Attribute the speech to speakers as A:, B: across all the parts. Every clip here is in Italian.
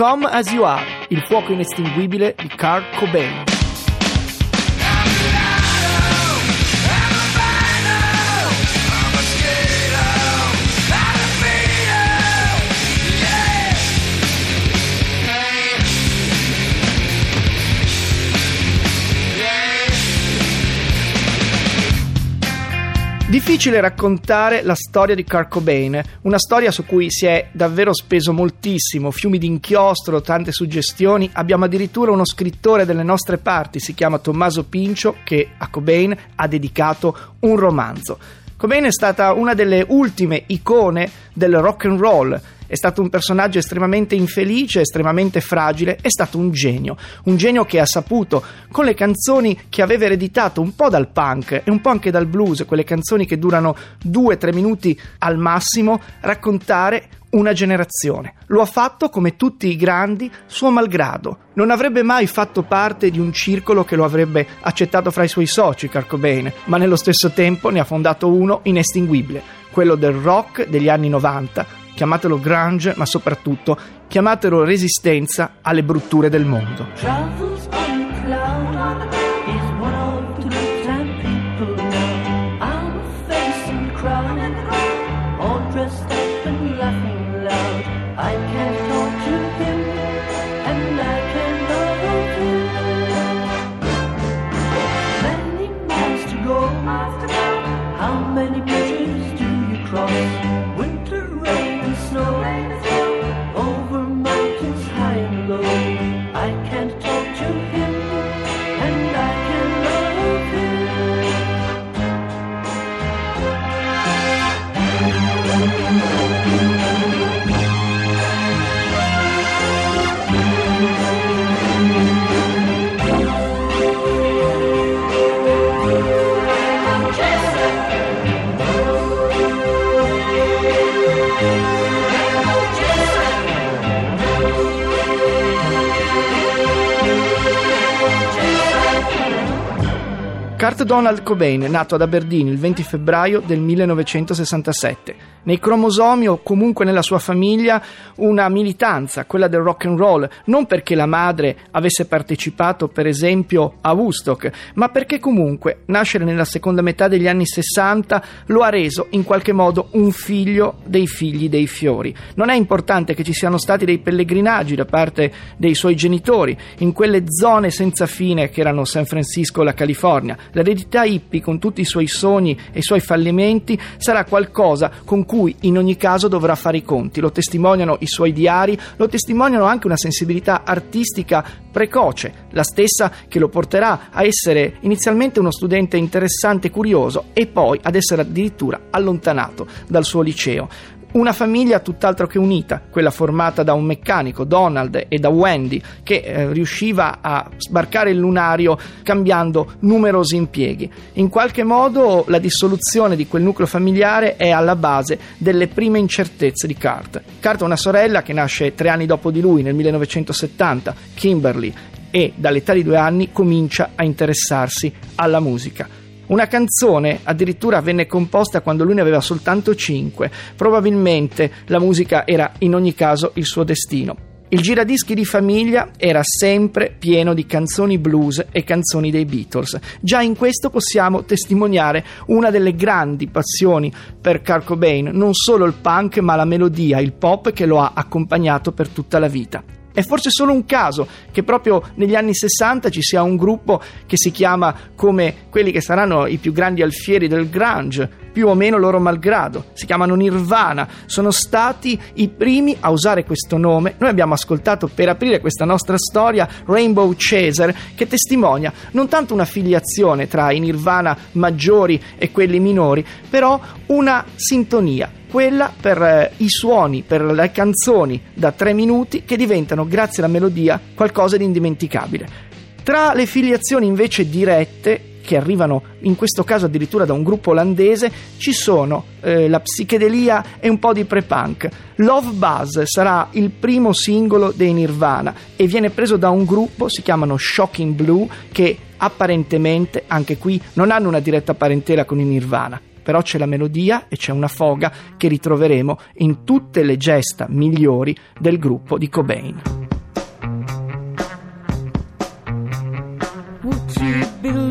A: Come As You Are, il fuoco inestinguibile di Carl Cobain. Difficile raccontare la storia di Kurt Cobain, una storia su cui si è davvero speso moltissimo, fiumi di inchiostro, tante suggestioni. Abbiamo addirittura uno scrittore delle nostre parti, si chiama Tommaso Pincio, che a Cobain ha dedicato un romanzo. Cobain è stata una delle ultime icone del rock and roll è stato un personaggio estremamente infelice, estremamente fragile, è stato un genio, un genio che ha saputo, con le canzoni che aveva ereditato un po' dal punk e un po' anche dal blues, quelle canzoni che durano due o tre minuti al massimo, raccontare una generazione. Lo ha fatto come tutti i grandi, suo malgrado. Non avrebbe mai fatto parte di un circolo che lo avrebbe accettato fra i suoi soci, Carcobain, ma nello stesso tempo ne ha fondato uno inestinguibile, quello del rock degli anni 90, chiamatelo grunge, ma soprattutto chiamatelo resistenza alle brutture del mondo. Kurt Donald Cobain, nato ad Aberdeen il 20 febbraio del 1967. Nei cromosomi o comunque nella sua famiglia una militanza, quella del rock and roll, non perché la madre avesse partecipato per esempio a Woodstock, ma perché comunque nascere nella seconda metà degli anni 60 lo ha reso in qualche modo un figlio dei figli dei fiori. Non è importante che ci siano stati dei pellegrinaggi da parte dei suoi genitori in quelle zone senza fine che erano San Francisco e la California. L'eredità hippie con tutti i suoi sogni e i suoi fallimenti sarà qualcosa con cui in ogni caso dovrà fare i conti. Lo testimoniano i suoi diari, lo testimoniano anche una sensibilità artistica precoce, la stessa che lo porterà a essere inizialmente uno studente interessante e curioso e poi ad essere addirittura allontanato dal suo liceo. Una famiglia tutt'altro che unita, quella formata da un meccanico, Donald, e da Wendy, che eh, riusciva a sbarcare il lunario cambiando numerosi impieghi. In qualche modo la dissoluzione di quel nucleo familiare è alla base delle prime incertezze di Cart. Cart ha una sorella che nasce tre anni dopo di lui, nel 1970, Kimberly, e dall'età di due anni comincia a interessarsi alla musica. Una canzone addirittura venne composta quando lui ne aveva soltanto 5. Probabilmente la musica era in ogni caso il suo destino. Il giradischi di famiglia era sempre pieno di canzoni blues e canzoni dei Beatles. Già in questo possiamo testimoniare una delle grandi passioni per Kurt Cobain, non solo il punk ma la melodia, il pop che lo ha accompagnato per tutta la vita. È forse solo un caso che proprio negli anni 60 ci sia un gruppo che si chiama come quelli che saranno i più grandi alfieri del grunge, più o meno loro malgrado. Si chiamano Nirvana, sono stati i primi a usare questo nome. Noi abbiamo ascoltato per aprire questa nostra storia Rainbow Chaser che testimonia non tanto una filiazione tra i Nirvana maggiori e quelli minori, però una sintonia quella per eh, i suoni, per le canzoni da tre minuti che diventano, grazie alla melodia, qualcosa di indimenticabile. Tra le filiazioni invece dirette, che arrivano in questo caso addirittura da un gruppo olandese, ci sono eh, la psichedelia e un po' di pre-punk. Love Buzz sarà il primo singolo dei Nirvana e viene preso da un gruppo, si chiamano Shocking Blue, che apparentemente, anche qui, non hanno una diretta parentela con i Nirvana però c'è la melodia e c'è una foga che ritroveremo in tutte le gesta migliori del gruppo di Cobain.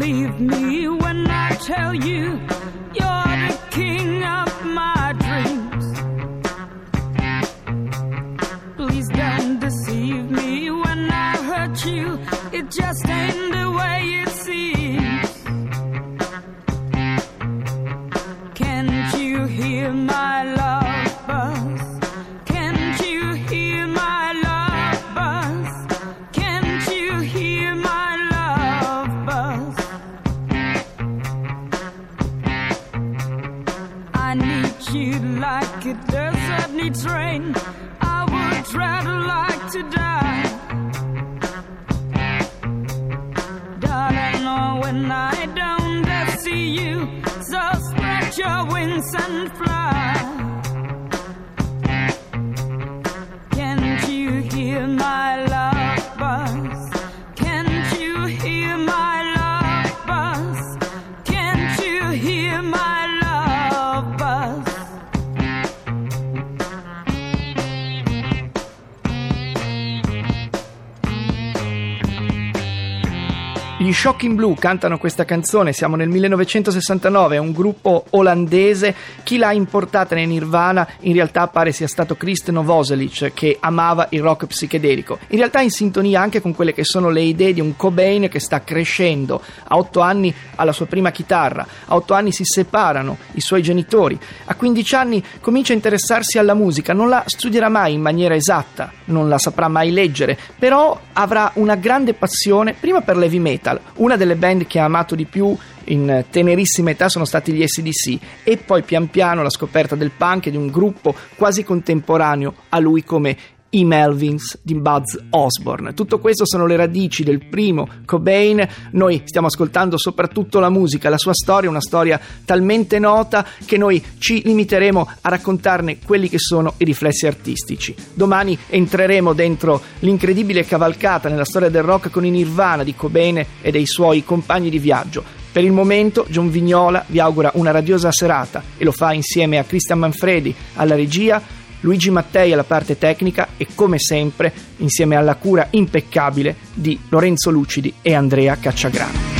B: Believe me when I tell you I would rather like to die. Darling, oh, when I don't see you, so spread your wings and fly.
A: Shocking Blue cantano questa canzone, siamo nel 1969, è un gruppo olandese, chi l'ha importata nei Nirvana in realtà pare sia stato Kristen Novoselic che amava il rock psichedelico, in realtà in sintonia anche con quelle che sono le idee di un Cobain che sta crescendo, a 8 anni ha la sua prima chitarra, a 8 anni si separano i suoi genitori, a 15 anni comincia a interessarsi alla musica, non la studierà mai in maniera esatta, non la saprà mai leggere, però avrà una grande passione prima per l'heavy metal, una delle band che ha amato di più in tenerissima età sono stati gli SDC e poi pian piano la scoperta del punk e di un gruppo quasi contemporaneo a lui come i Melvins di Buzz Osborne. Tutto questo sono le radici del primo Cobain. Noi stiamo ascoltando soprattutto la musica, la sua storia, una storia talmente nota che noi ci limiteremo a raccontarne quelli che sono i riflessi artistici. Domani entreremo dentro l'incredibile cavalcata nella storia del rock con i Nirvana di Cobain e dei suoi compagni di viaggio. Per il momento John Vignola vi augura una radiosa serata e lo fa insieme a Cristian Manfredi alla regia, Luigi Mattei alla parte tecnica e come sempre insieme alla cura impeccabile di Lorenzo Lucidi e Andrea Cacciagrano.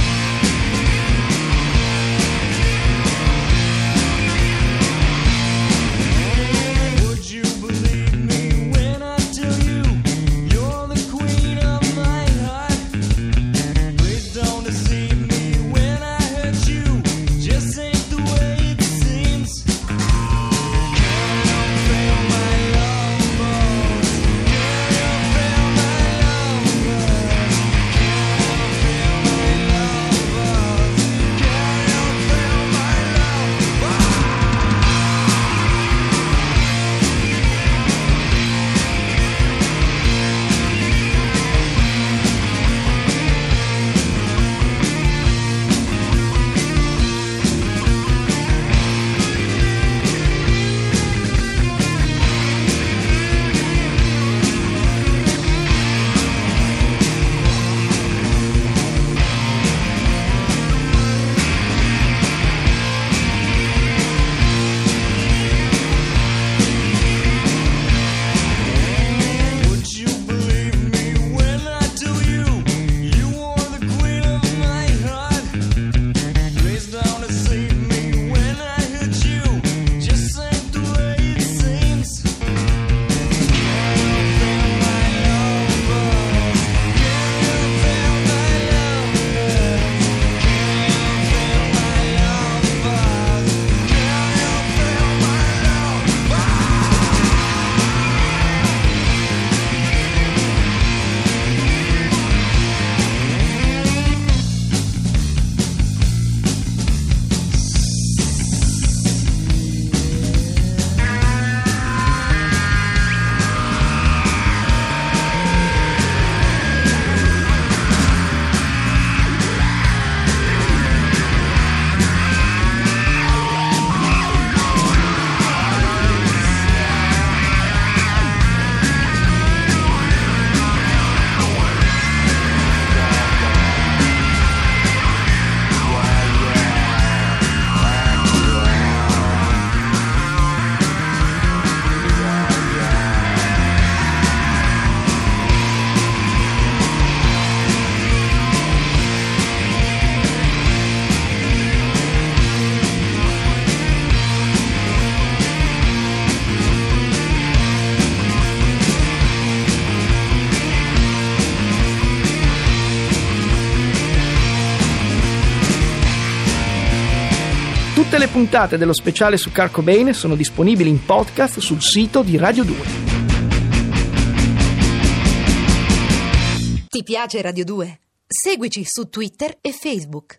A: Tutte le puntate dello speciale su Kurt Cobain sono disponibili in podcast sul sito di Radio 2.
C: Ti piace Radio 2? Seguici su Twitter e Facebook.